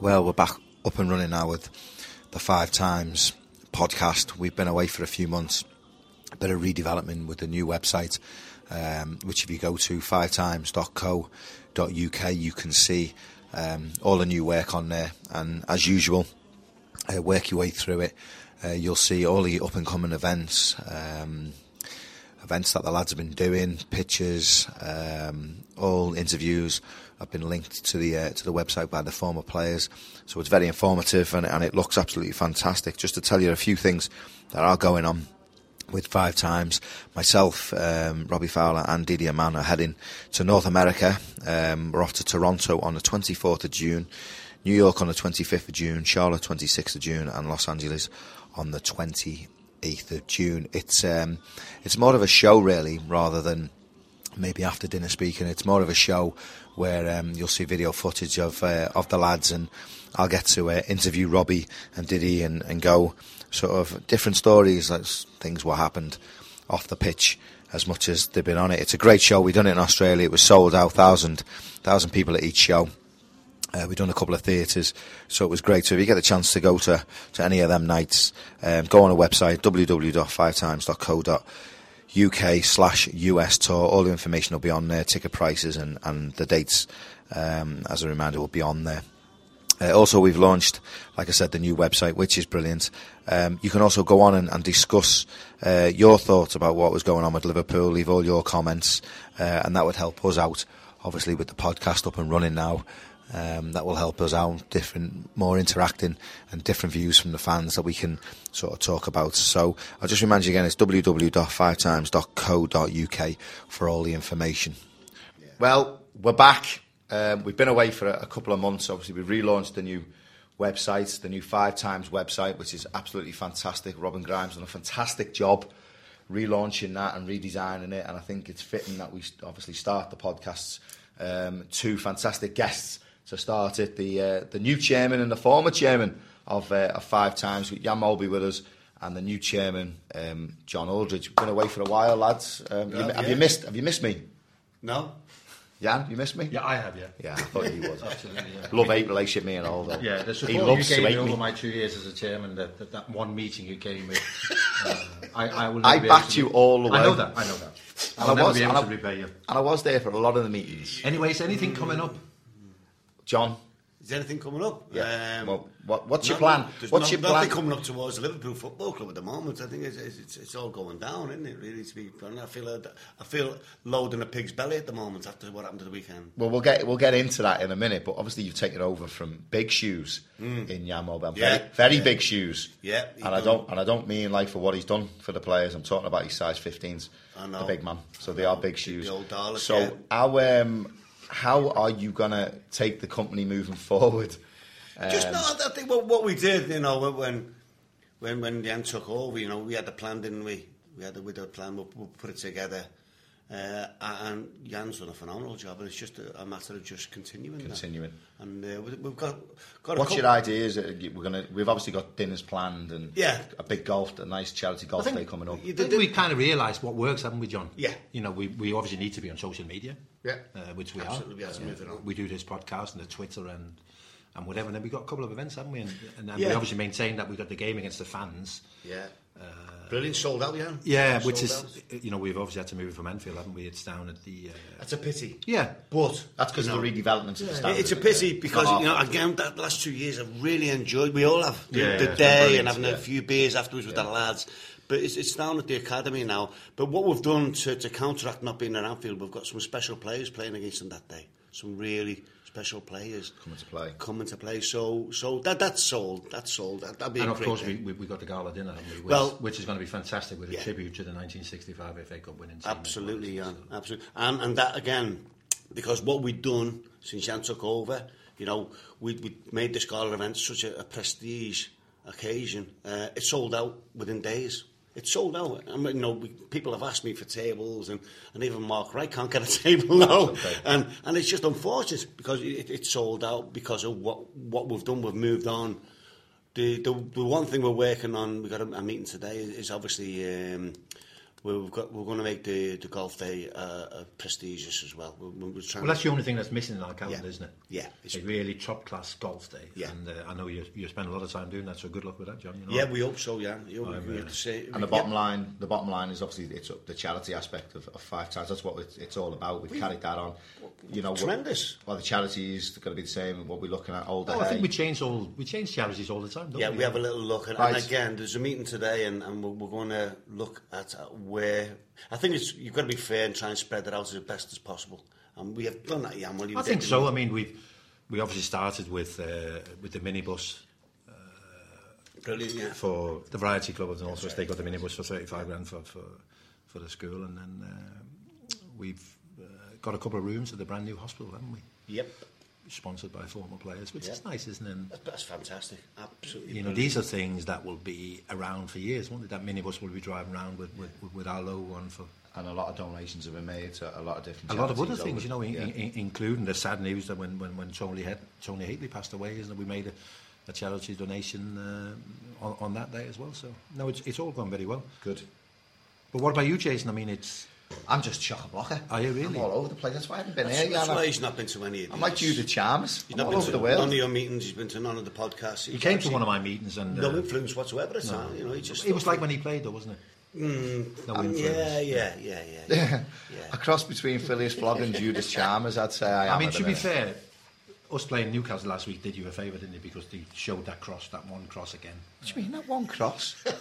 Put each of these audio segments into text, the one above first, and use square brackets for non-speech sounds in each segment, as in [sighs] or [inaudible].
Well, we're back up and running now with the Five Times podcast. We've been away for a few months. A bit of redevelopment with the new website, um, which if you go to fivetimes.co.uk, you can see um, all the new work on there. And as usual, uh, work your way through it. Uh, you'll see all the up and coming events, um, events that the lads have been doing, pictures, um, all interviews have been linked to the uh, to the website by the former players. So it's very informative and, and it looks absolutely fantastic. Just to tell you a few things that are going on with five times. Myself, um, Robbie Fowler, and Didi Hamann are heading to North America. Um, we're off to Toronto on the 24th of June, New York on the 25th of June, Charlotte 26th of June, and Los Angeles on the 28th of June. It's um, it's more of a show really, rather than maybe after dinner speaking. It's more of a show where um, you'll see video footage of uh, of the lads, and I'll get to uh, interview Robbie and Diddy and, and go sort of different stories, like things what happened off the pitch as much as they've been on it. It's a great show. We've done it in Australia. It was sold out, thousand thousand people at each show. Uh, we've done a couple of theatres, so it was great. So if you get the chance to go to, to any of them nights, um, go on a website, www.fivetimes.co.uk slash US tour. All the information will be on there, ticket prices and, and the dates, um, as a reminder, will be on there. Uh, also, we've launched, like I said, the new website, which is brilliant. Um, you can also go on and, and discuss uh, your thoughts about what was going on with Liverpool. Leave all your comments, uh, and that would help us out. Obviously, with the podcast up and running now, um, that will help us out. Different, more interacting, and different views from the fans that we can sort of talk about. So, I'll just remind you again: it's www.fivetimes.co.uk for all the information. Well, we're back. Um, we've been away for a, a, couple of months. Obviously, we've relaunched the new website, the new Five Times website, which is absolutely fantastic. Robin Grimes done a fantastic job relaunching that and redesigning it. And I think it's fitting that we obviously start the podcasts. Um, two fantastic guests to start it: the uh, the new chairman and the former chairman of, uh, of Five Times, with Jan Molby with us. And the new chairman, um, John Aldridge. We've been away for a while, lads. Um, you, have you missed? Have you missed me? No. Jan, you missed me? Yeah, I have, yeah. Yeah, I thought you would. [laughs] Absolutely, yeah. Love hate relationship, me and all that. Yeah, the he support you loves gave me over me. my two years as a chairman, that, that, that one meeting you gave me, uh, I, I will I never backed you all the way. I know that, I know that. I'll I never was- be able and to repay you. And I was there for a lot of the meetings. Anyway, is anything coming up? John, Is anything coming up? Yeah. Um, Well, what- what's your plan? There's What's your plan? Nothing coming up towards the Liverpool Football Club at the moment. I think it's, it's, it's all going down, isn't it? Really, to be honest, I feel a, I feel load in a pig's belly at the moment after what happened to the weekend. well, we'll get we'll get into that in a minute. But obviously, you've taken over from big shoes in Jan Molby. Yeah. Very, very Yeah. big shoes. Yeah, and I don't and I don't mean like for what he's done for the players. I'm talking about his size 15s. I know. The big man. So they are big The shoes. old Dalek, so yeah. how um how are you gonna take the company moving forward? Just Um, no, I think what, what we did, you know, when when when Jan took over, you know, we had the plan, didn't we? We had the with the plan, we we put it together, uh, and Jan's done a phenomenal job, and it's just a, a matter of just continuing. that. Continuing. and uh, we- we've got got. a What's couple- your ideas? Uh, you- We're gonna. We've obviously got dinners planned and Yeah. a big golf, a nice charity golf think day coming up. you did- we kind of realised what works, haven't we, John? Yeah. You know, we, we obviously need to be on social media. Yeah. Uh, which we Absolutely, are. we have to move it on. We do this podcast and the Twitter and and whatever. And then we've got a couple of events, haven't we? And, and then we obviously maintain that we've got the game against the fans. Yeah. Brilliant, sold out, yeah. Yeah, which is, out. you know, we've obviously had to move it from Anfield, haven't we? It's down at the. Uh, That's a pity. yeah. But That's because of the redevelopments of the Yeah, it's a pity it? because you know again that last two years I've really enjoyed. We all have the, Yeah, the yeah, day and having yeah. a few beers afterwards with the lads. But it's, it's down at the academy now. But what we've done to, to counteract not being at Anfield, we've got some special players playing against them that day. Some really special players Coming to play. Coming to play. So so that that's sold. That's sold. That, that'd be And of course, we, we, got the gala dinner, we? Which, Well- which is going to be fantastic with a Yeah. tribute to the 1965 FA Cup winning team. Absolutely, yeah, so- absolutely. And and that again, because what we've done since Jan took over, you know, we we made the gala event such a, a prestige occasion. Uh, it sold out within days. It sold out. I mean, you know, we, people have asked me for tables, and, and even Mark Wright can't get a [laughs] table now. okay. And and it's just unfortunate because it, it sold out because of what what we've done. We've moved on. The the, the one thing we're working on, we've got a, a meeting today, is obviously. Um, We've got, we're going to make the, the golf day uh, uh, prestigious as well. We're, we're trying Well, that's the only thing that's missing in our calendar, Yeah. isn't it? Yeah, it's- a really top class golf day. Yeah. and uh, I know you you spend a lot of time doing that. So good luck with that, John. You know? Yeah, we hope so. Yeah, you know, I'm, we uh, have to say. And the bottom line, the bottom line is obviously it's up the charity aspect of, of five times. That's what it's, it's all about. We've carried that on. You know, what- Tremendous. well, the charity is going to be the same. What we're looking at, older. Oh, I think we change all we change charities all the time. Don't Yeah, we? we have a little look, and, Right. and again, there's a meeting today, and, and we're, we're going to look at uh, where. I think it's you've got to be fair and try and spread it out as best as possible. And we have done that, yeah. Well, I think so. I mean, we we obviously started with uh, with the minibus Brilliant, yeah. for the Variety Club of the Northwest. They got the minibus for thirty five grand for, for for the school, and then uh, we've uh, got a couple of rooms at the brand new hospital, haven't we? Yep, Sponsored by former players, which Yeah. is nice, isn't it? That's, that's fantastic. Absolutely. you know, brilliant. these are things that will be around for years, won't they? That minibus will be driving around with, with, with our logo on for and a lot of donations have been made to a lot of different. a lot of other things, you know, in, yeah. in, including the sad news that when, when, when Tony, had, Tony Hateley passed away, isn't it? We made a, a charity donation uh, on, on that day as well. So, no, it's, it's all gone very well. Good. But what about you, Jason? I mean, it's. I'm just chock a blocker. Are you really? I'm all over the place. That's why I haven't been That's, here. that's Jan. why he's not been to any of these. I'm like these. Judith Chalmers. He's I'm not all been over to the none of your meetings. He's been to none of the podcasts. He came to one of my meetings and. no uh, influence whatsoever at the time. You know, he just. it was like when he played, though, wasn't it? Mm, No um, influence. yeah, yeah, yeah, yeah, yeah. [laughs] Yeah. A cross between Phileas Fogg and Judith [laughs] Chalmers, I'd say I. I mean, to be fair, us playing Newcastle last week did you a favour, didn't it? Because they showed that cross, that one cross again. What do you mean, that one cross? [laughs]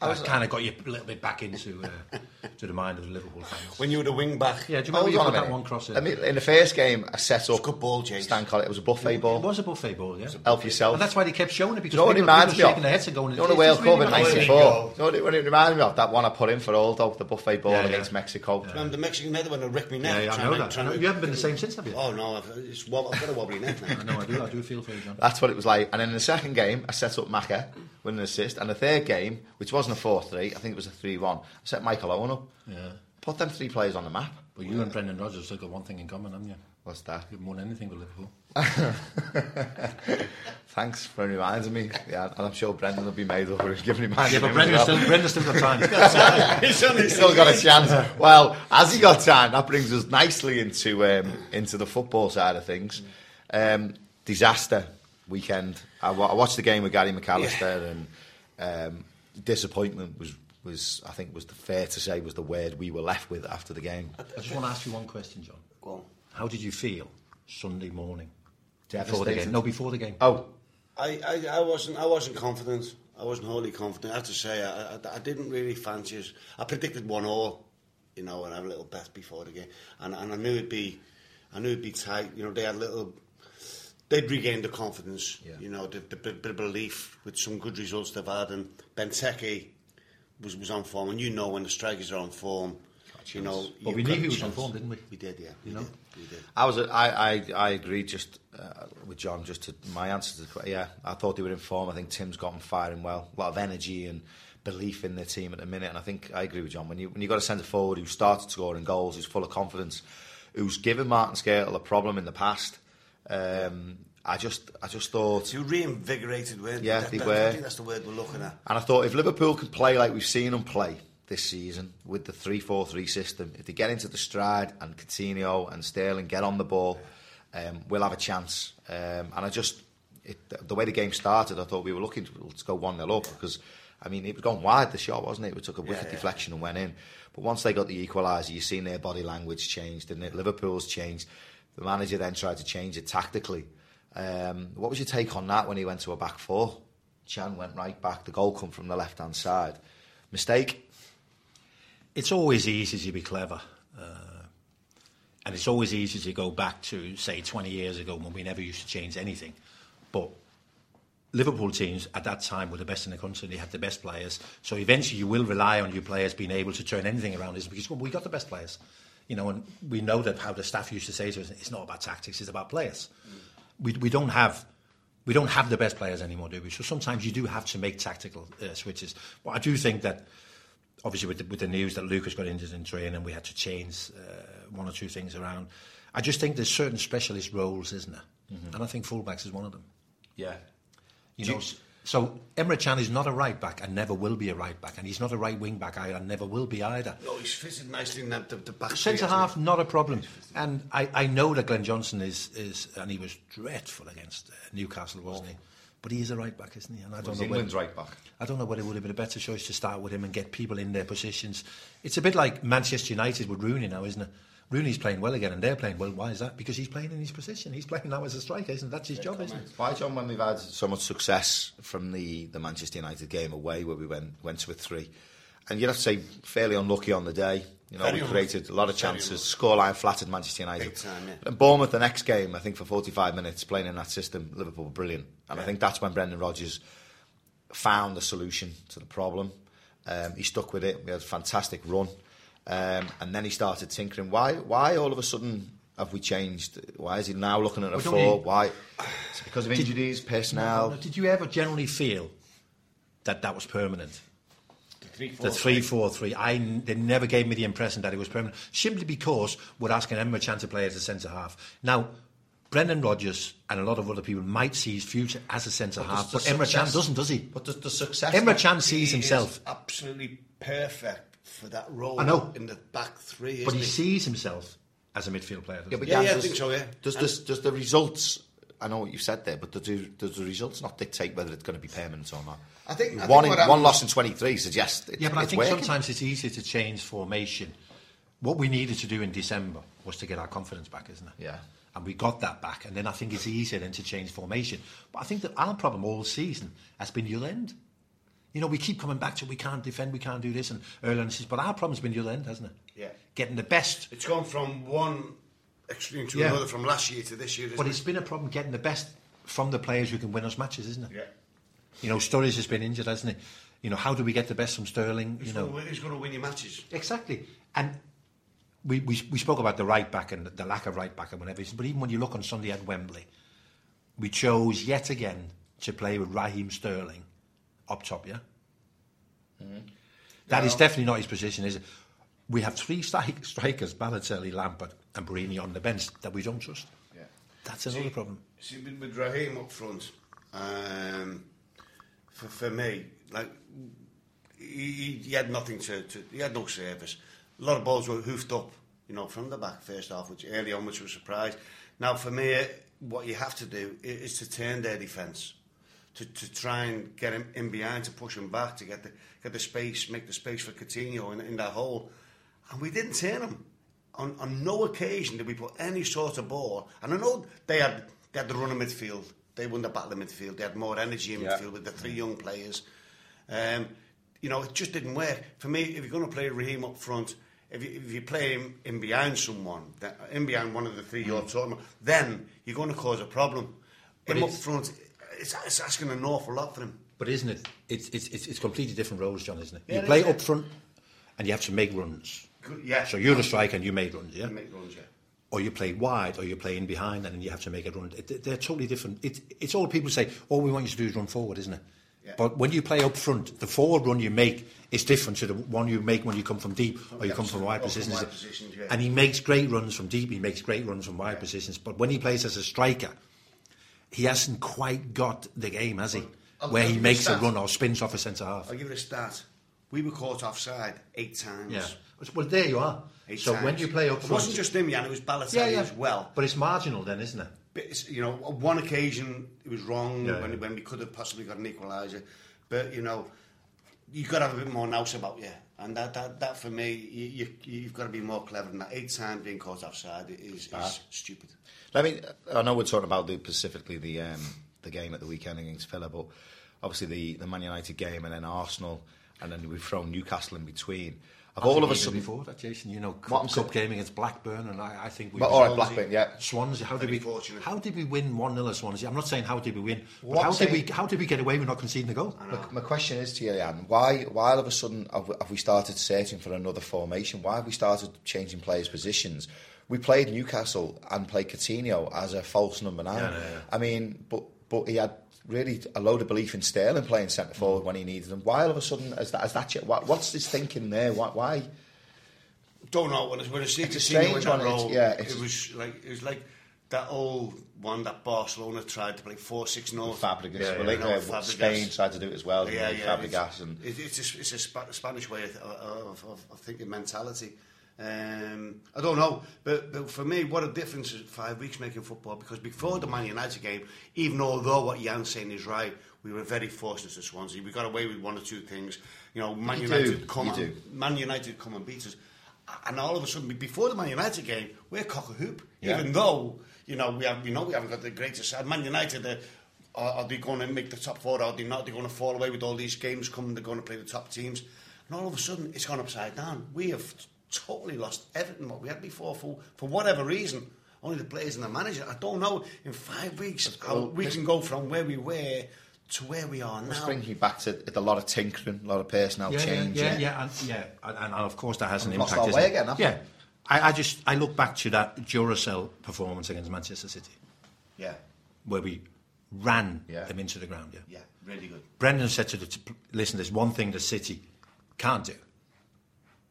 So that kind of got you a little bit back into uh, to the mind of the Liverpool fans. When you were the wing back. yeah, do you remember Hold you on put that one cross in? I mean, in the first game, I set up. a good ball, James. Stan Collett. It was a buffet It ball. It was a buffet ball, yeah. Help yourself. And that's why they kept showing it because Do you know what it reminds people me of? shaking their heads and going, You know the "It's World really Cup in nice." There you '94? go. You know what it, what it reminded me of? That one I put in for Aldo, the buffet ball Yeah, yeah. against Mexico. Remember the Mexican head when they ripped me neck? Yeah, yeah, I know that. I trying know. You haven't been the same since, have you? Oh no, I've, I've got a wobbly neck now. I know, I do, I do feel for you, John. That's what it was like. And then in the second game, I set up Maka with an assist. And the third game, which wasn't a 4 3, I think it was a 3 1, I set Michael Owen up. Yeah. Put them three players on the map. But you and Brendan Rodgers still got one thing in common, haven't you? What's that? You haven't won anything with Liverpool. [laughs] Thanks for reminding me. Yeah, and I'm sure Brendan will be made up for giving him Yeah, but Brendan's as still, Brendan's still [laughs] got time. He's only He's still got a chance. Well, has he got time? That brings us nicely into um, into the football side of things. Um, disaster weekend. I, watched the game with Gary McAllister, and um, disappointment was was I think was the fair to say was the word we were left with after the game. I just want to ask you one question, John. Go on. How did you feel Sunday morning? Before the game. No, before the game. Oh, I, I, I wasn't I wasn't confident. I wasn't wholly confident. I have to say I, I, I didn't really fancy us. I predicted one all, you know, and I have a little bet before the game, and, and I knew it'd be, I knew it'd be tight. You know, they had little, they'd regained the confidence. Yeah. You know, the, the of belief with some good results they've had, and Benteke was was on form, and you know when the strikers are on form, you know. But we knew he was on form, didn't we? We did, yeah. We You know? did. We did. I was. I. I. I agree. Just uh, with John. Just to my answer to yeah. I thought they were in form. I think Tim's got them firing well. A lot of energy and belief in their team at the minute. And I think I agree with John. When you when you got a centre forward who started scoring goals, who's full of confidence, who's given Martin Skrtel a problem in the past. Um, I just. I just thought. You reinvigorated, weren't Yeah, That- they that- were. I think that's the word we're looking at. And I thought if Liverpool can play like we've seen them play this season with the 3 4 3 system, if they get into the stride and Coutinho and Sterling get on the ball, um, we'll have a chance. Um, and I just, it, the way the game started, I thought we were looking to, to go 1 0 up because, I mean, it was going wide, the shot, wasn't it? We took a wicked yeah. deflection and went in. But once they got the equaliser, you've seen their body language changed, and Liverpool's changed. The manager then tried to change it tactically. Um, what was your take on that when he went to a back four? Can went right back. The goal come from the left hand side. Mistake. it's always easy to be clever. Uh, and it's always easy to go back to, say, 20 years ago when we never used to change anything. But Liverpool teams at that time were the best in the country. They had the best players. So eventually you will rely on your players being able to turn anything around. Is because well, we got the best players. You know, and we know that how the staff used to say to us, it's not about tactics, it's about players. We, we don't have we don't have the best players anymore, do we? So sometimes you do have to make tactical uh, switches. But I do think that, obviously, with the, with the news that Lucas got injured in training, and we had to change uh, one or two things around. I just think there's certain specialist roles, isn't there? Mm-hmm. And I think fullbacks is one of them. Yeah. You know, so Emre Can is not a right back and never will be a right back, and he's not a right wing back either, and never will be either. No, he's fitted nicely in that, the, the back. Centre half, not a problem. And I, I know that Glenn Johnson is, is and he was dreadful against uh, Newcastle, wasn't he? But he is a right back, isn't he? And I don't Well, know England's whether, right back. I don't know whether it would have been a better choice to start with him and get people in their positions. It's a bit like Manchester United with Rooney now, isn't it? Rooney's playing well again, and they're playing well. Why is that? Because he's playing in his position. He's playing now as a striker, isn't it? That's his job, isn't it? Why, John, when we've had so much success from the, the Manchester United game away, where we went went to a three, and you'd have to say fairly unlucky on the day. You know, Very we unlucky. created a lot of chances. Scoreline flattered Manchester United. Big time, yeah. And Bournemouth, the next game, I think for 45 minutes, playing in that system, Liverpool were brilliant. And I think that's when Brendan Rodgers found the solution to the problem. Um, he stuck with it. We had a fantastic run. Um, and then he started tinkering. Why, why all of a sudden have we changed? Why is he now looking at a Well, four? you- Why? Is [sighs] it because of injuries, personnel? Did you ever generally feel that that was permanent? The three, four, The three four three. I n- they never gave me the impression that it was permanent, simply because we're asking Emre Can to play as a centre half. Now, Brendan Rodgers and a lot of other people might see his future as a centre half, but does the Can doesn't, does he? But does the success... Emma not- Can sees himself, absolutely perfect for that role I know. in the back three. but isn't he sees himself as a midfield player. Yeah, but he? Yeah, Dan, yeah, I does, think so, yeah. Does, this, does the results... I know what you said there, but do, does the results not dictate whether it's going to be permanent or not? I think- I think one, in, what one loss in 23 suggests it's, Yeah, but I think working. sometimes it's easier to change formation. What we needed to do in December was to get our confidence back, isn't it? Yeah. And we got that back, and then I think it's easier then to change formation. But I think that our problem all season has been the other end. You know, we keep coming back to we can't defend, we can't do this, and Erland says, but our problem's been the other end, hasn't it? Yeah. Getting the best. It's gone from one extreme to Yeah. another from last year to this year. But it? it's been a problem getting the best from the players who can win us matches, isn't it? Yeah. You know, Sturridge has been injured, hasn't he? You know, how do we get the best from Sterling? Who's you know, going to win- who's going to win your matches? Exactly. And we, we, we spoke about the right back and the lack of right back and whatever. But even when you look on Sunday at Wembley, we chose yet again to play with Raheem Sterling up top, yeah? That is definitely not his position, is it? We have three stri- strikers, Balotelli, Lambert and Borini on the bench that we don't trust. Yeah. That's another See- problem. See, with, with Raheem up front, um, for, for me, like he, he- he had nothing to, to, he had no service. A lot of balls were hoofed up, you know, from the back first half, which early on, which was a surprise. Now, for me, what you have to do is to turn their defence. To, to try and get him in behind, to push him back, to get the get the space, make the space for Coutinho in, in that hole, and we didn't turn him. On, on no occasion did we put any sort of ball. And I know they had they had the run of midfield. They won the battle of midfield. They had more energy in Yeah. midfield with the three young players. Um, you know, it just didn't work. For me, if you're going to play Raheem up front, if you, if you play him in behind someone, in behind one of the three you're talking about, then you're going to cause a problem. But him up front, it's, it's asking an awful lot for him. But isn't it? It's, it's, it's, completely different roles, John, isn't it? Yeah, you it play is, up front and you have to make runs. Yeah. So you're the striker and you make runs, yeah? You make runs, yeah. or you play wide, or you play in behind, and then you have to make a run. It, they're totally different. It, it's all people say. All we want you to do is run forward, isn't it? Yeah. But when you play up front, the forward run you make is different to the one you make when you come from deep or you Yeah, come from wide or from positions. wide positions, yeah. And he makes great runs from deep. He makes great runs from wide positions. But when he plays as a striker, he hasn't quite got the game, has he? I'll- Where I'll he you a makes a run or spins off a centre half. I'll give it a stat. We were caught offside eight times. Yeah. Well, there you are. Eight so times. when you play up front, It wasn't just him, Jan, it was Balotelli yeah, yeah. as well. But it's marginal then, isn't it? But it's, you know, on one occasion it was wrong Yeah, when, when we could have possibly got an equaliser. But you know, you've got to have a bit more nous about you, and that that, that for me, you, you, you've got to be more clever than that. Eight times being caught offside is, is ah. stupid. I mean, I know we're talking about the specifically the um, the game at the weekend against Villa, but obviously the, the Man United game and then Arsenal, and then we've thrown Newcastle in between. Of all of a sudden, before that, Jason, you know, What cup, I'm cup game against Blackburn, and I, I think we. But, all right, Blackburn, yeah. Swansea. How did Very we? fortunate. How did we win one 0 at Swansea? I'm not saying how did we win, but What how I'm did we? saying- How did we get away with not conceding the goal? My, my question is to you, Leanne, why, why all of a sudden have have we started searching for another formation? Why have we started changing players' positions? We played Newcastle and played Coutinho as a false number nine. Yeah, yeah, yeah. I mean, but but he had really a load of belief in Sterling playing centre forward when he needed him. Why all of a sudden has that, has that what, what's his thinking there? Why? why? don't know when it's when I see It's a strange one, it's- role. yeah, it was like it was like that old one that Barcelona tried to play four six north. Fabregas, Yeah, well, yeah, like, no, Fabregas. Spain tried to do it as well. Yeah, Yeah, yeah. Fabregas it's, and it's a, it's a Spanish way of, of, of, of thinking mentality. Um, I don't know, but, but for me, what a difference is five weeks making football. Because before the Man United game, even although what Jan's saying is right, we were very fortunate to Swansea. We got away with one or two things. You know, Man You United do, come you and. Man United come and beat us. And all of a sudden, before the Man United game, we're cock a hoop. Yeah. Even though you know we have, we know we haven't got the greatest side. Man United, uh, are, are they going to make the top four? Are they not? They're going to fall away with all these games coming. They're going to play the top teams, and all of a sudden, it's gone upside down. We have totally lost everything what we had before for for whatever reason. Only the players and the manager. I don't know. In five weeks, how well, we can go from where we were to where we are This now. brings me back to a lot of tinkering, a lot of personnel yeah, change. Yeah, yeah, yeah, and, yeah, and, and of course that has an We've lost impact. our way it? again, haven't yeah, I, I just I look back to that Duracell performance against Manchester City, Yeah, where we ran Yeah. them into the ground. Yeah. yeah, really good. Brendan said to the t- listen, there's one thing the City can't do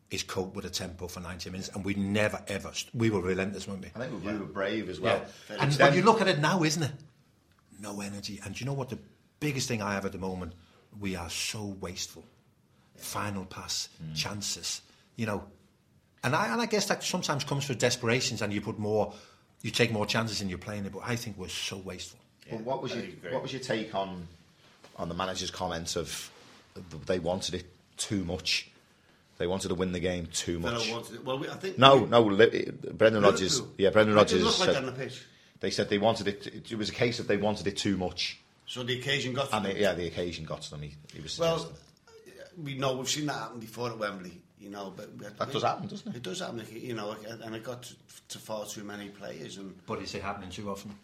is cope with a tempo for 90 minutes, and we never ever st- we were relentless, weren't we? I think we were brave as well. And Then- but you look at it now, isn't it? No energy. And do you know what the biggest thing I have at the moment? We are so wasteful. Final pass, Hmm. chances, you know. And I, and I guess that sometimes comes from desperations and you put more, you take more chances in your playing it, but I think we're so wasteful. But what was I your agree. what was your take on on the manager's comments of they wanted it too much? They wanted to win the game too much. Well, we, I think No, we- no. Li- Brendan Rodgers. Yeah, Brendan Rodgers like said the they said they wanted it. It was a case of they wanted it too much, So the occasion got to and them. it, yeah, the occasion got to them. He, he was Well, we know we've seen that happen before at Wembley, you know. But we had- That does happen, doesn't it? It does happen, you know, and it got to, to far too many players. And But is it happening too often?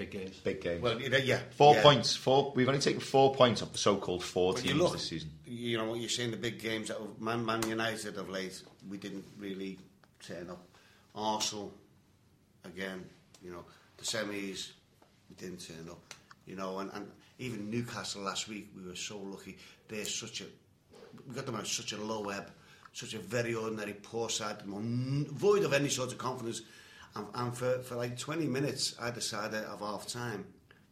Big games. big game. well, yeah, yeah four yeah. points. Four. We've only taken four points off the so-called four When you teams look, this season. you know what you're saying. The big games that were- Man, Man United of late, we didn't really turn up. Arsenal, again, you know, the semis, we didn't turn up. You know, and, and even Newcastle last week, we were so lucky. They're such a, we got them on such a low ebb, such a very ordinary, poor side, void of any sort of confidence. And, and for, for like 20 minutes either side of half time,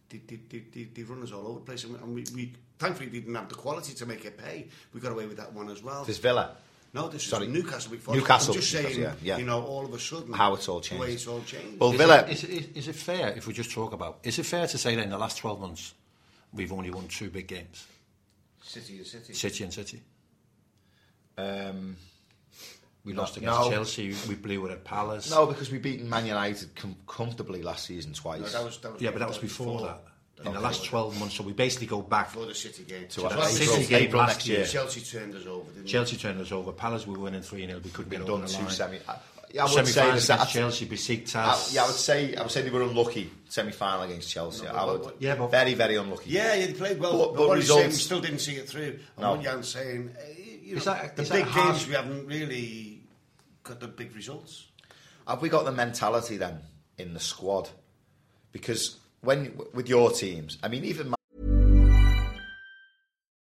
they, they, they, they, they run us all over the place. And we, and we, we thankfully didn't have the quality to make it pay. We got away with that one as well. This Villa. No, this Sorry. is Newcastle before. Newcastle, I'm just Newcastle, yeah, yeah. you know, all of a sudden, How it's all changed. The way changed. it's all changed. Well, villa Is Villa. It, is, it, is it fair, if we just talk about, is it fair to say that in the last 12 months we've only won two big games? City and City. City and City. Um, We No, lost against no. Chelsea, we blew it at Palace. no, because we beaten Man United com- comfortably last season twice. No, that was, that was Yeah, but that was before that. In the last 12 months, so we basically go back. Before the City game. To So our that was City April, game last year. year. Chelsea turned us over, didn't Chelsea turned us over. Palace, we were winning 3 0. We couldn't We've get over done two semi. I, yeah, I would say Semi-finals against se- Chelsea, Besiktas. I, yeah, I would say I would say they were unlucky semi final against Chelsea. No, I would, but- Yeah, but- very very unlucky. Yeah, yeah, they played well. But- But, but what he's saying, we results- still didn't see it through. And No. what Jan's saying, you know, Is that- the big hard- games, we haven't really got the big results. Have we got the mentality then in the squad? Because when with your teams, I mean, even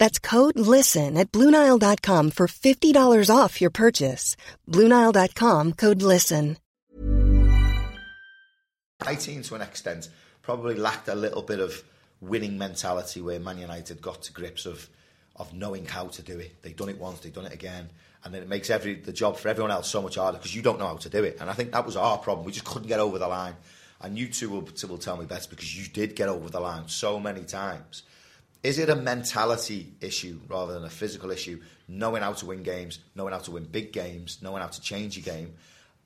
That's code LISTEN at Bluenile.com for $50 off your purchase. Bluenile.com code LISTEN. 18 to an extent probably lacked a little bit of winning mentality where Man United got to grips of of knowing how to do it. They've done it once, they've done it again, and then it makes every the job for everyone else so much harder because you don't know how to do it. And I think that was our problem. We just couldn't get over the line. And you two will, will tell me best because you did get over the line so many times. Is it a mentality issue rather than a physical issue? Knowing how to win games, knowing how to win big games, knowing how to change your game.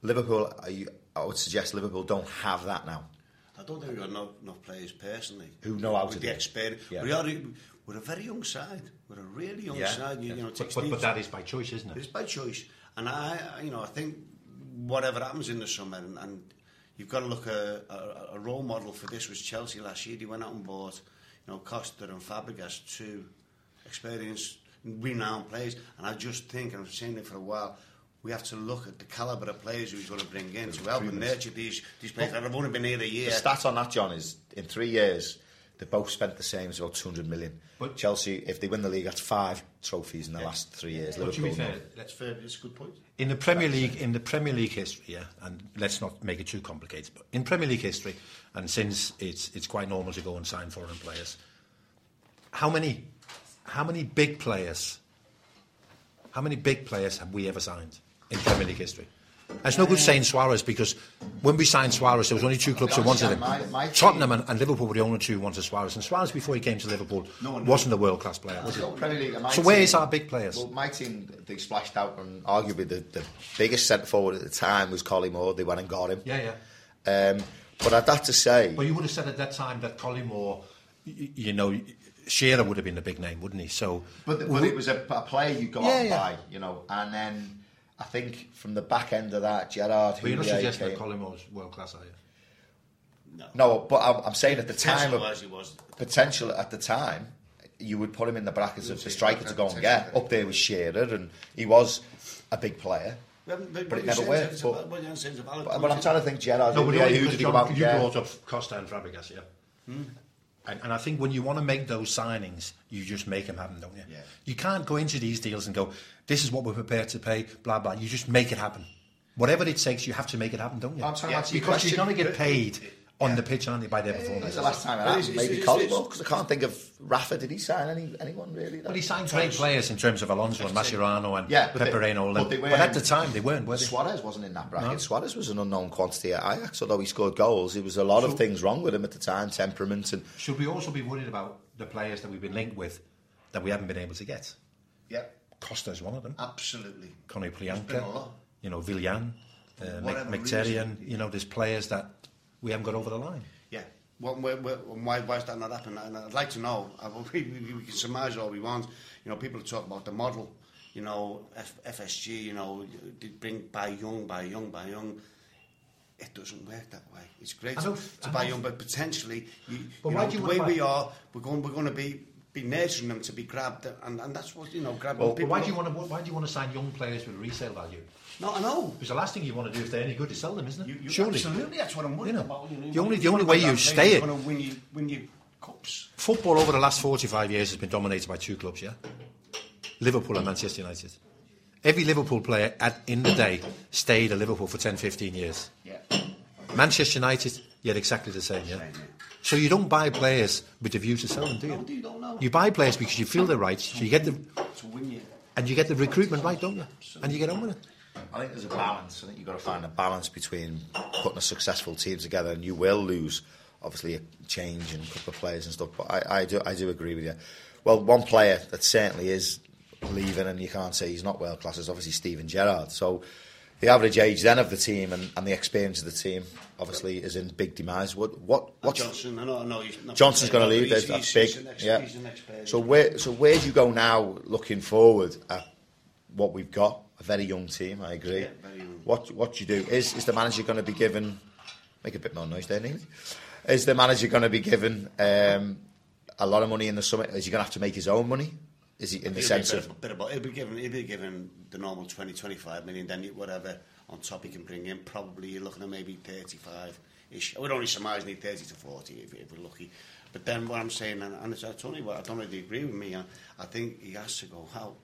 Liverpool, you, I would suggest Liverpool don't have that now. I don't think we've got enough, enough players personally Who know how to the do experience. Yeah. We are, we're a very young side. We're a really young Yeah. side. You, you know, But, but, but that is by choice, isn't it? It's by choice, and I, I- you know, I think whatever happens in the summer, and, and you've got to look at a, a, a role model for this was Chelsea last year. They went out and bought, you know, Costa and Fabregas, two experienced, renowned players, and I just think, and I've been saying it for a while. We have to look at the calibre of players who's going to bring in to help and nurture these these players that have only been here a year. The stats on that, John, is in three years they both spent the same as about 200 million. But- Chelsea, if they win the league, that's five trophies in the last three years. But to be Liverpool, fair, no. That's fair. It's a good point. In the Premier League, in the Premier League history, yeah, and let's not make it too complicated, but in Premier League history, and since it's it's quite normal to go and sign foreign players, how many how many big players, how many big players have we ever signed in Premier League history? It's no good saying Suarez because when we signed Suarez, there was only two clubs who wanted him. My- my Tottenham and, and Liverpool were the only two who wanted Suarez. And Suarez, before he came to Liverpool, no wasn't a world class player. Was he? So, Premier League, So where team- is our big players? Well, my team, they splashed out, and arguably the, the biggest centre forward at the time was Collymore. They went and got him. Yeah, yeah. Um, but I'd have to say, Well, you would have said at that time that Collymore, y- you know, Shearer would have been the big name, wouldn't he? So, but, but it was a, a player you got Yeah, yeah. buy, you know, and then I think from the back end of that, Gerard, but you're not Houllier suggesting that came- Collymore's world class, are you? No, No, but I'm, I'm saying at the time of Potential-wise, he was. potential at the time, you would put him in the brackets of the striker to go and get. Up there was Shearer, and he was a big player. But, But it never worked. But, What you're saying is a valid but. I'm trying to think, Gerard, No, but yeah, only who because did he go John, out you get? brought up Costa and Fabregas, yeah. Hmm. And, and I think when you want to make those signings, you just make them happen, don't you? Yeah. You can't go into these deals and go, this is what we're prepared to pay, blah, blah. You just make it happen. Whatever it takes, you have to make it happen, don't you? I'm trying to answer because you're going to get paid on the pitch, aren't you, by their performance. When's the last time it But happened? it's- Maybe it's- Collie it's- because I can't think of Rafa. Did he sign any anyone really? Well, he signed great players in terms of Alonso and Mascherano and Yeah, but they- Pepe Reina. all but But, at the time, they weren't, were they? Suarez wasn't in that bracket. No. Suarez was an unknown quantity at Ajax, although he scored goals. There was a lot of things wrong with him at the time, temperament and Should we also be worried about the players that we've been linked with that we haven't been able to get? Yeah, Costa is one of them. absolutely. Konoplyanka, you know, Willian, uh, whatever Mc- reason. Mkhitaryan, you know, there's players that we haven't got over the line. Yeah. What, where, where, why, why is that not happening? And I'd like to know. I, [laughs] we, we, we can surmise all we want. You know, people talk about the model. You know, F, FSG. You know, they bring buy young, buy young, buy young. It doesn't work that way. It's great to, to buy young, but potentially, you, But you know, do you the wanna way we are, we're going, we're going to be be nurturing them to be grabbed, and, and that's what you know, grabbing Well, people. why do you want to? Why do you want to sign young players with resale value? No, I know. Because the last thing you want to do if they're any good is sell them, isn't it? You, you, Surely. Absolutely, that's what I'm worried You know, about. You know, the only- the only way you stay it- win you, win you cups. Football over the last 45 years has been dominated by two clubs, yeah? Liverpool and Manchester United. Every Liverpool player at, in the day stayed at Liverpool for 10, 15 years. Yeah. Manchester United, yet exactly the same, yeah? So you don't buy players with the view to sell them, do you? No, you don't. You buy players because you feel they're right, so you get the to win you. and you get the recruitment right, don't you? And you get on with it. I think there's a balance. I think you've got to find a balance between putting a successful team together, and you will lose, obviously, a change in a couple of players and stuff. But I, I do, I do agree with you. Well, one player that certainly is leaving, and you can't say he's not world class, is obviously Steven Gerrard. So the average age then of the team and, and the experience of the team obviously is in big demise. What what what's Johnson, I know, I know Johnson's going to leave. he's- That's he's- big. next- yeah. he's the next player. so where so where do you go now, looking forward at what we've got? A very young team. I agree. Yeah, very young. What what do you do? Is is the manager going to be given? Make a bit more noise there, Neil. Is the manager going to be given um, a lot of money in the summer? Is he going to have to make his own money? Is he in the sense be of bit, of, he'll be given he'll be given the normal 20, 25 million. Then whatever on top he can bring in, probably you're looking at maybe thirty five ish. I would only surmise need thirty to forty if, if we're lucky. But then what I'm saying, and, and it's, it's only what I don't really agree with me. I, I think he has to go out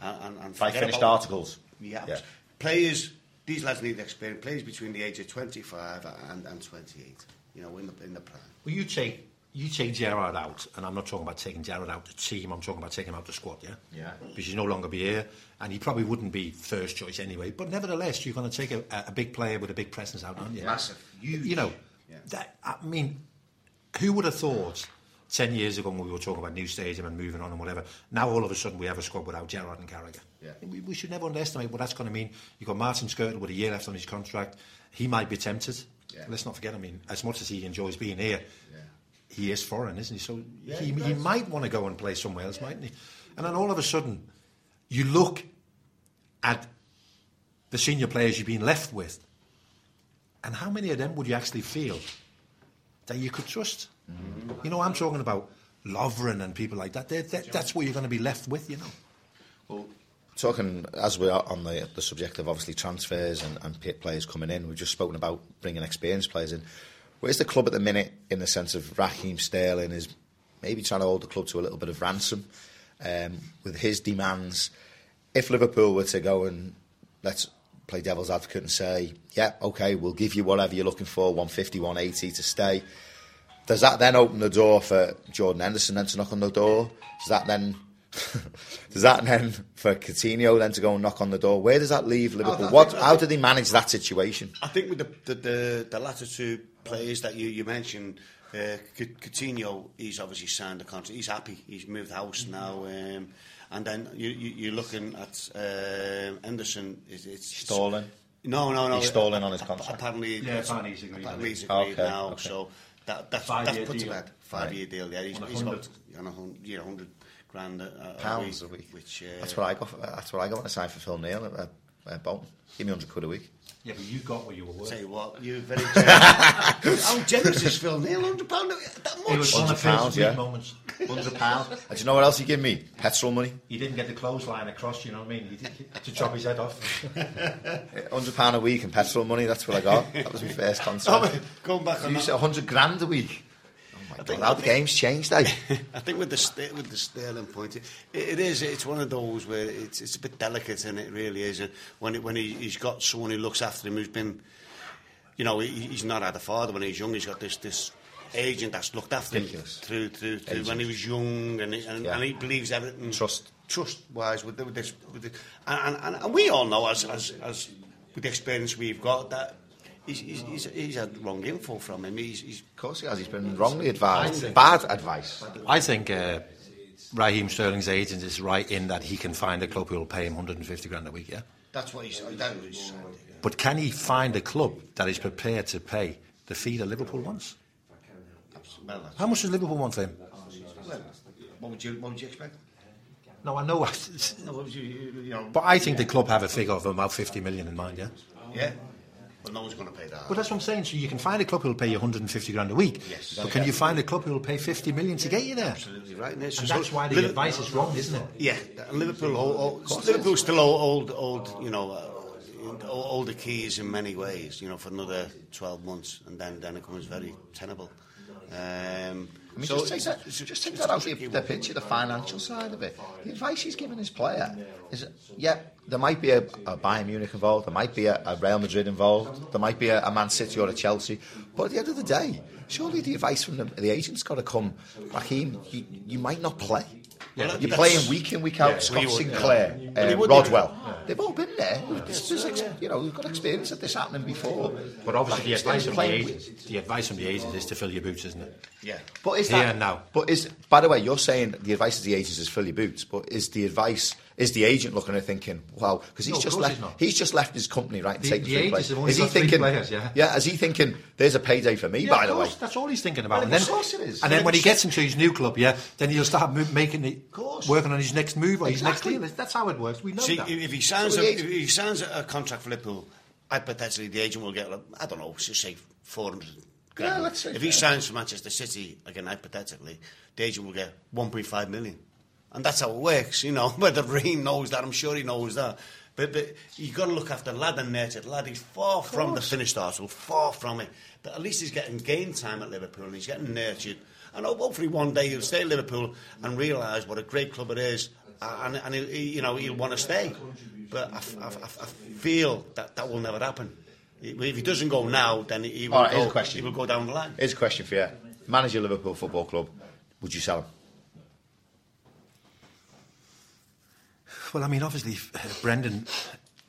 and, and, and by finished about- articles? Yeah. Yeah. Players, these lads need experience. Players between the age of 25 and, and 28, you know, in the, in the prime. Well, you take you take Gerrard out, and I'm not talking about taking Gerrard out the team. I'm talking about taking him out the squad. Yeah, Yeah. Because he's no longer be here, and he probably wouldn't be first choice anyway. But nevertheless, you're going to take a, a big player with a big presence out, aren't you? Massive, You, huge. you know, Yeah. that, I mean, who would have thought? Ten years ago, when we were talking about new stadium and moving on and whatever, now all of a sudden we have a squad without Gerrard and Carragher. Yeah. We, we should never underestimate what that's going to mean. You've got Martin Skrtel with a year left on his contract. He might be tempted. Yeah. Let's not forget, I mean, as much as he enjoys being here, Yeah. He is foreign, isn't he? So Yeah, he, he he might want to go and play somewhere else, mightn't he? And then all of a sudden, you look at the senior players you've been left with, and how many of them would you actually feel that you could trust? Mm-hmm. You know, I'm talking about Lovren and people like that. They're, that that's what you're going to be left with, you know. Well, talking as we are on the the subject of obviously transfers and, and players coming in, we've just spoken about bringing experienced players in. Where's the club at the minute in the sense of Raheem Sterling is maybe trying to hold the club to a little bit of ransom um, with his demands? If Liverpool were to go and let's play devil's advocate and say, yeah, okay, we'll give you whatever you're looking for, 150, 180 to stay. Does that then open the door for Jordan Henderson then to knock on the door? Does that then [laughs] does that then for Coutinho then to go and knock on the door? Where does that leave Liverpool? What? How do they manage that situation? I think with the the, the, the latter two players that you, you mentioned, uh, C- Coutinho, he's obviously signed a contract. He's happy. He's moved house now. Um, and then you, you, you're looking at um Henderson. It's, it's Stalling? No, no, no. He's stalling on his Ap- contract? Apparently, Yeah, apparently he's agreed Apparently he's agreed Okay, now. okay. So that that's Five-year that's put to bed. Five year deal. Yeah, he's, On a he's hundred. you know, you know, hundred grand a, a Pounds week, a week. Which uh, That's what I got. For, that's what I got when I signed for Phil Neal at, at Bolton. Give me hundred quid a week. Yeah, but you got what you were worth. Tell you what, you're very generous. [laughs] How generous is Phil Neal? Hundred pound that It much? was £100 yeah. moments. Hundred pounds. [laughs] and do you know what else he give me? Petrol money. He didn't get the clothesline across, you know what I mean? He did, to chop his head off. [laughs] Hundred pound a week and petrol money. That's what I got. That was my first contract. man, going back on You that, said hundred grand a week. My think-! How the game's changed, eh? [laughs] I think with the with the Sterling point, it, it is. It's one of those where it's it's a bit delicate, and it really is. And when it, when he, he's got someone who looks after him, who's been, you know, he, he's not had a father when he's young. He's got this this agent that's looked after Ridiculous. him through through, through Agent. when he was young, and he, and, Yeah. and he believes everything. Trust. trust wise with, the, with this, with the, and, and, and we all know as as as with the experience we've got that. He's, he's, he's, he's had wrong info from him. He's, he's Of course he has. He's been wrongly advised. Bad advice. I think uh, Raheem Sterling's agent is right in that he can find a club who will pay him 150 grand a week, yeah? that's what he's. That was, But can he find a club that is prepared to pay the fee that Liverpool wants? well, How much does Liverpool want for him? well, what would you what would you expect? No, I know. No, you, you, you know, But I think the club have a figure of about 50 million in mind, yeah? yeah. But no one's going to pay that. But that's what I'm saying. So you can find a club who will pay you 150 grand a week. Yes. But can you find a club who will pay 50 million to get you there? Absolutely right. And, And so- that's why the Liv- advice is wrong, isn't it? Yeah, and Liverpool, old, still old, old, old you know, uh, older keys in many ways. You know, for another twelve months, and then then it becomes very tenable. Um, I mean, so just take that, just take that out of tricky the picture, the financial side of it. The advice he's giving his player is, yeah, there might be a, a Bayern Munich involved, there might be a, a Real Madrid involved, there might be a, a Man City or a Chelsea, but at the end of the day, surely the advice from the, the agent's got to come, Raheem, you, you might not play. Well, You're playing week in, week out, Yeah, Scott would, Sinclair, he uh, Rodwell. They've all been there. There's, there's ex- you know, we've got experience of this happening before. But obviously, the advice from the agents, the advice from the agents is to fill your boots, isn't it? Yeah. But is Here that and now. But is by the way, you're saying the advice of the agents is fill your boots, but is the advice is the agent looking at thinking, wow, because he's No, just left he's he's just left his company, right? And The- taken the three players. have Is he thinking? players, yeah. yeah. Is he thinking? There's a payday for me, Yeah, by of the way. that's all he's thinking about. Well, and then, of course it is. And then when he gets into his new club, yeah, then he'll start mo- making it, course. working on his next move or Exactly. his next deal. That's how it works. We know See, that. if he signs So a, the if he signs a, a contract for Liverpool, hypothetically the agent will get, I don't know, just say four hundred. Yeah, let's say if he signs for Manchester City again, hypothetically, the agent will get one point five million, and that's how it works. You know, [laughs] whether Raheem knows that, I'm sure he knows that. But, but you got to look after lad and nurture lad. He's far from the finished article, far from it. But at least he's getting game time at Liverpool and he's getting nurtured. And hopefully one day he'll stay at Liverpool and realise what a great club it is, and, and he'll, you know he'll want to stay. But I feel that that will never happen. If he doesn't go now, then he will right, go. He will go down the line. Here's a question for you: Manager Liverpool Football Club, would you sell him? Well, I mean, obviously, uh, Brendan,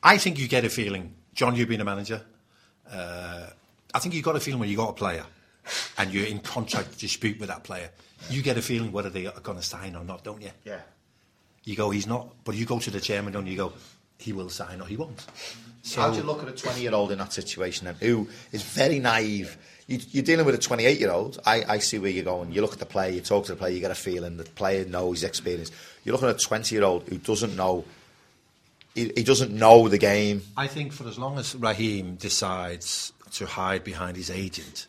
I think you get a feeling, John, you've been a manager. Uh, I think you got a feeling when you got a player and you're in contract dispute with that player, you get a feeling whether they are going to sign or not, don't you? Yeah. You go, he's not, but you go to the chairman, don't you? You go, he will sign or he won't. So, How do you look at a 20 year old in that situation then, who is very naive? You, you're dealing with a 28 year old. I, I see where you're going. You look at the player, you talk to the player, you get a feeling the player knows his experience. You're looking at a 20 year old who doesn't know. He, he doesn't know the game. I think for as long as Raheem decides to hide behind his agent,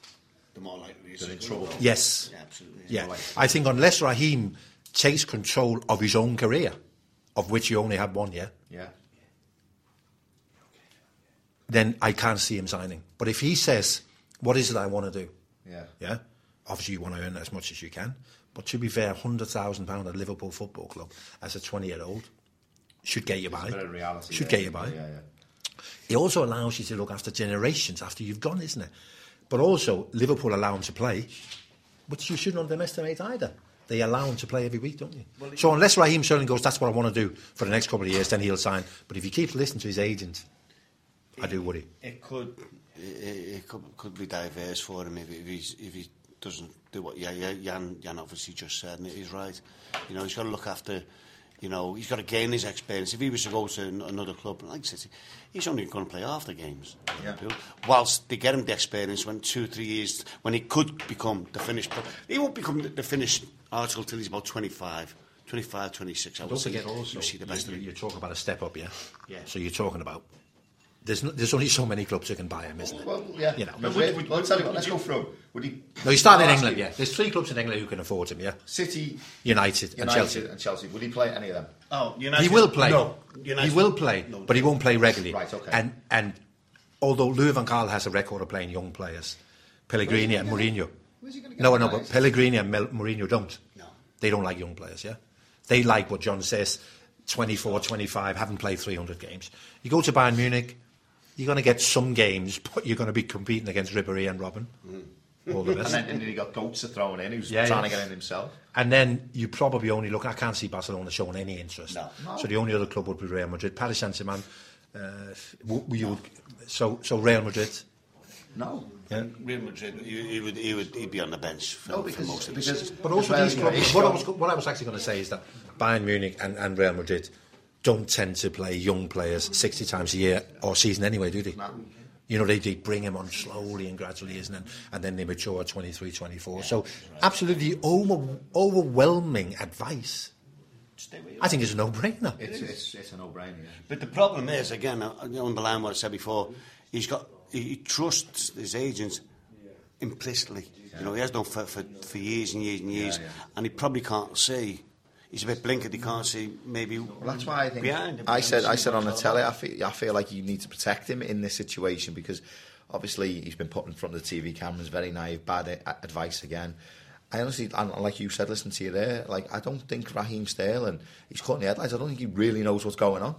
The more likely he's in trouble. yes, Yeah, absolutely. Yeah, I think unless Raheem takes control of his own career, of which he only had one year, Yeah. then I can't see him signing. But if he says, "What is it I want to do?" Yeah. yeah, obviously you want to earn as much as you can. But to be fair, hundred thousand pound at Liverpool Football Club as a twenty-year-old should get you by. reality should there. get you by. Yeah, yeah. It also allows you to look after generations after you've gone, isn't it? But also, Liverpool allow him to play, which you shouldn't underestimate either. They allow him to play every week, don't you? so unless Raheem Sterling goes, that's what I want to do for the next couple of years, then he'll sign. But if he keeps listening to his agent, I do worry. It could, it, it could, could be diverse for him if, if he's if he doesn't do what yeah, yeah, Jan, Jan obviously just said, and he's right. You know, he's got to look after. You know, he's got to gain his experience. If he was to go to an- another club like City, he's only going to play half the games. Yeah. Whilst they get him the experience when two, three years, when he could become the finished. He won't become the, finished article till he's about 25, 25, 26. I would Don't say. forget also, you see the best you, him. you're talking about a step up, yeah? Yeah. So you're talking about, there's, no, there's only so many clubs who can buy him, isn't there? Well, yeah. You know. But wait, wait, I'll tell you what, let's go through. Would he? No, he started in England, you. yeah. There's three clubs in England who can afford him, yeah? City, United, and Chelsea. and Chelsea. Would he play any of them? Oh, United. He will play. No, he will play, No, but he won't play regularly. Right, okay. And and although Louis van Gaal has a record of playing young players, Pellegrini and Mourinho. where's he gonna get No, the no, guys? but Pellegrini and Mel- Mourinho don't. No. They don't like young players. Yeah, they like what John says. 24, 25, haven't played 300 games. You go to Bayern Munich, you're going to get some games, but you're going to be competing against Ribéry and Robben. All the And then, and then he got Götze thrown in, who's Yeah, trying yeah. to get in himself. And then you probably only look. I can't see Barcelona showing any interest. No. So the only other club would be Real Madrid. Paris Saint Germain. Uh, w- you would, so so Real Madrid. No. Yeah. Real Madrid, he, he would, he would, he'd be on the bench for, No, for most of the because season. But also Well, these clubs. What I, was, what I was actually going to say is that Bayern Munich and, and Real Madrid don't tend to play young players 60 times a year or season anyway, do they? You know, they, they bring them on slowly and gradually, isn't it? And then they mature at 23, 24. So, absolutely over, overwhelming advice. Stay where you I think it's a no brainer. It's, it's, it's a no-brainer, yeah. But the problem is, again, uh, underline what I said before, he's got he, he trusts his agents implicitly. You know, he has done for, for, for years and years and years, yeah. and he probably can't see. He's a bit blinkered. He can't see maybe. Well, that's why I think behind him. I said I said on the telly I feel, I feel like you need to protect him in this situation because obviously he's been put in front of the TV cameras, very naive, bad advice again. I honestly, and like you said, listen to you there. Like I don't think Raheem Sterling, he's caught in the headlines. I don't think he really knows what's going on,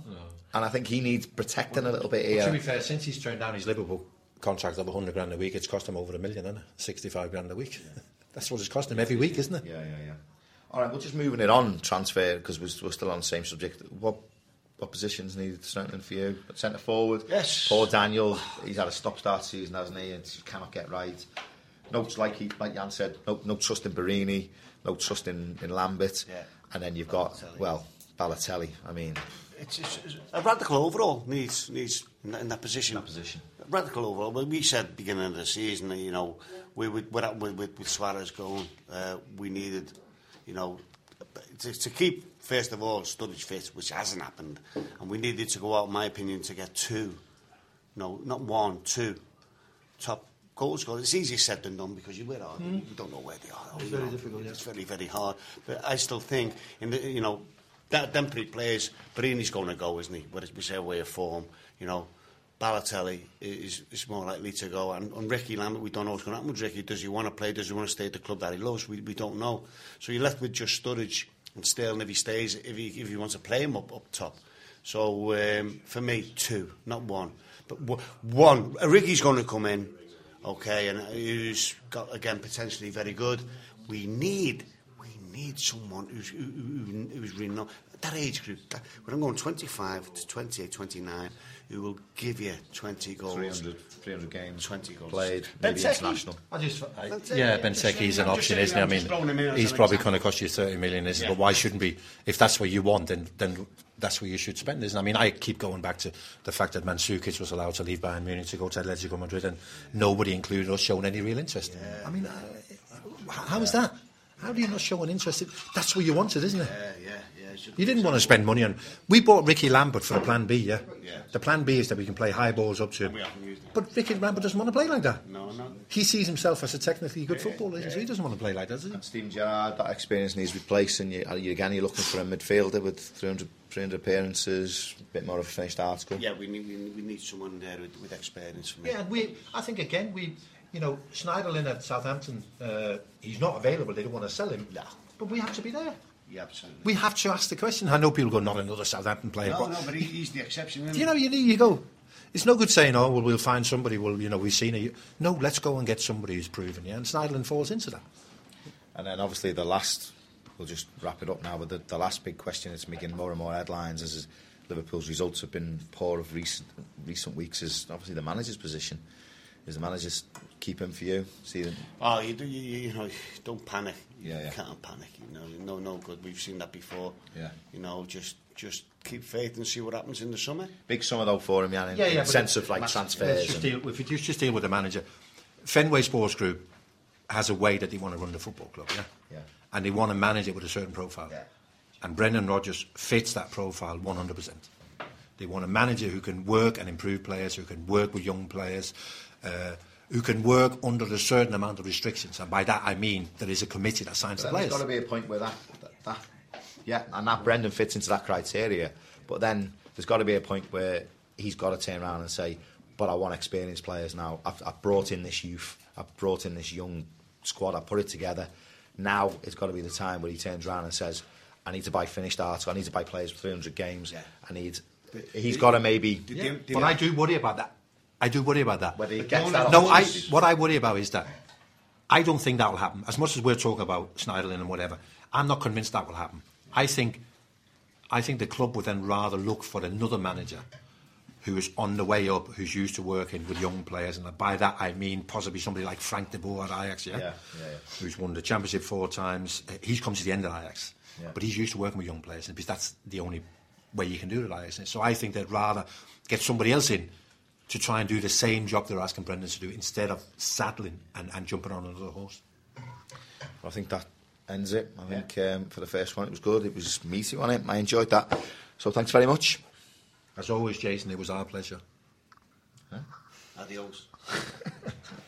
and I think he needs protecting a little bit here. To be fair, since he's turned down his Liverpool contract of 100 grand a week, it's cost him over a million, isn't it? 65 grand a week. [laughs] That's what it's costing him every week, isn't it? Yeah, yeah, yeah. All right, we're just moving it on transfer because we're, we're still on the same subject. What what positions needed strengthening for you? Centre forward. Yes. Paul Daniel. He's had a stop-start season, hasn't he? And he cannot get right. No, like he, like Jan said, no, no trust in Borini, no trust in, in Lambert, Yeah. and then you've got Balotelli. well Balotelli. I mean, It's, it's, it's a radical overall needs needs in that, in that position. that position. Radical overall. Well, we said beginning of the season, you know, we with with, with, with Suarez going, uh, we needed, you know, to, to keep first of all Sturridge fit, which hasn't happened, and we needed to go out, in my opinion, to get two, no, not one, two, top goal scorers. It's easier said than done because you where are they? You don't know where they are. It's very know. difficult, yeah. It's very very hard. But I still think in the you know that them three players, Borini's going to go, isn't he? But With his way of form, you know. Balotelli is, is more likely to go, and, Ricky Lambert, we don't know what's going to happen with Ricky. Does he want to play? Does he want to stay at the club that he loves? We, we don't know. So you're left with just Sturridge and Sterling if he stays, if he if he wants to play him up up top. So um, for me, two, not one, but w- one. Ricky's going to come in, okay, and who's got again potentially very good. We need we need someone who's who, who, who's really not that age group. That, when I'm going 25 to 28, 29, who will give you 20 goals. 300, 300 games 20 goals. played, maybe Benteke. international. I just, I, Benteke, yeah, just Benteke is an option, isn't he? I I'm just throwing him in mean, he's probably going to cost you 30 million, isn't Yeah. But why shouldn't we? If that's what you want, then then that's what you should spend, isn't it? I mean, I keep going back to the fact that Mandzukic was allowed to leave Bayern Munich to go to Atletico Madrid and nobody, included us, shown any real interest. I mean, uh, how is that? How do you not show an interest? in- That's what you wanted, isn't it? Yeah, yeah, yeah. it should You didn't want to spend money on. We bought Ricky Lambert for the plan B, yeah? Yeah. The plan B is that we can play high balls up to him. We haven't used. But Ricky Lambert doesn't want to play like that. No, no. He sees himself as a technically good footballer, so he doesn't want to play like that, does he? Steven Gerrard, that experience needs replacing. You, you again, you're looking for a midfielder with 300, 300 appearances, a bit more of a finished article. Yeah, we need, we need, someone there with, with experience for me. Yeah, and we. I think again we, you know, Schneiderlin at Southampton. Uh, he's not available. They don't want to sell him. No. But we have to be there. Yeah, absolutely. We have to ask the question. I know people go, not another Southampton player. no, but no, but he, he's the exception. Isn't you know, you need you go. It's no good saying, oh well, we'll find somebody. Well, you know, we've seen it. No, let's go and get somebody who's proven. Yeah, and Schneiderlin falls into that. And then obviously the last, we'll just wrap it up now, but the, the last big question that's making more and more headlines is, is Liverpool's results have been poor of recent recent weeks is obviously the manager's position. Is the manager keep him for you? See them? Oh, you, do, you, you you know, don't panic. Yeah, you yeah. can't panic. You know, no, no good. We've seen that before. Yeah. You know, just just keep faith and see what happens in the summer. Big summer though for him, yeah, in, in the sense of like Let's transfers. just deal, if you just deal with the manager, Fenway Sports Group has a way that they want to run the football club, yeah, Yeah. and they want to manage it with a certain profile. Yeah. And Brendan Rodgers fits that profile 100%. They want a manager who can work and improve players, who can work with young players, uh, who can work under a certain amount of restrictions. And by that I mean there is a committee that signs the But there's players. got to be a point where that, that, that, yeah, and that Brendan fits into that criteria. But then there's got to be a point where he's got to turn around and say, "But I want experienced players now. I've, I've brought in this youth. I've brought in this young squad. I put it together. Now it's got to be the time where he turns around and says." I need to buy finished article. I need to buy players with 300 games. Yeah. I need. He's got to maybe. Yeah, but I do worry about that. I do worry about that. Whether he gets that. No, I, what I worry about is that I don't think that will happen. As much as we're talking about Schneiderlin and whatever, I'm not convinced that will happen. I think, I think the club would then rather look for another manager who is on the way up, who's used to working with young players, and by that I mean possibly somebody like Frank de Boer at Ajax, yeah, Yeah, yeah, yeah. who's won the championship four times. Uh, He's come to the end of Ajax, Yeah. but he's used to working with young players, and because that's the only way you can do it at Ajax. So I think they'd rather get somebody else in to try and do the same job they're asking Brendan to do instead of saddling and, and jumping on another horse. I think that ends it. I think um, for the first one it was good. It was meaty on it. I enjoyed that. So thanks very much. As always, Jason, it was our pleasure. Adios. [laughs]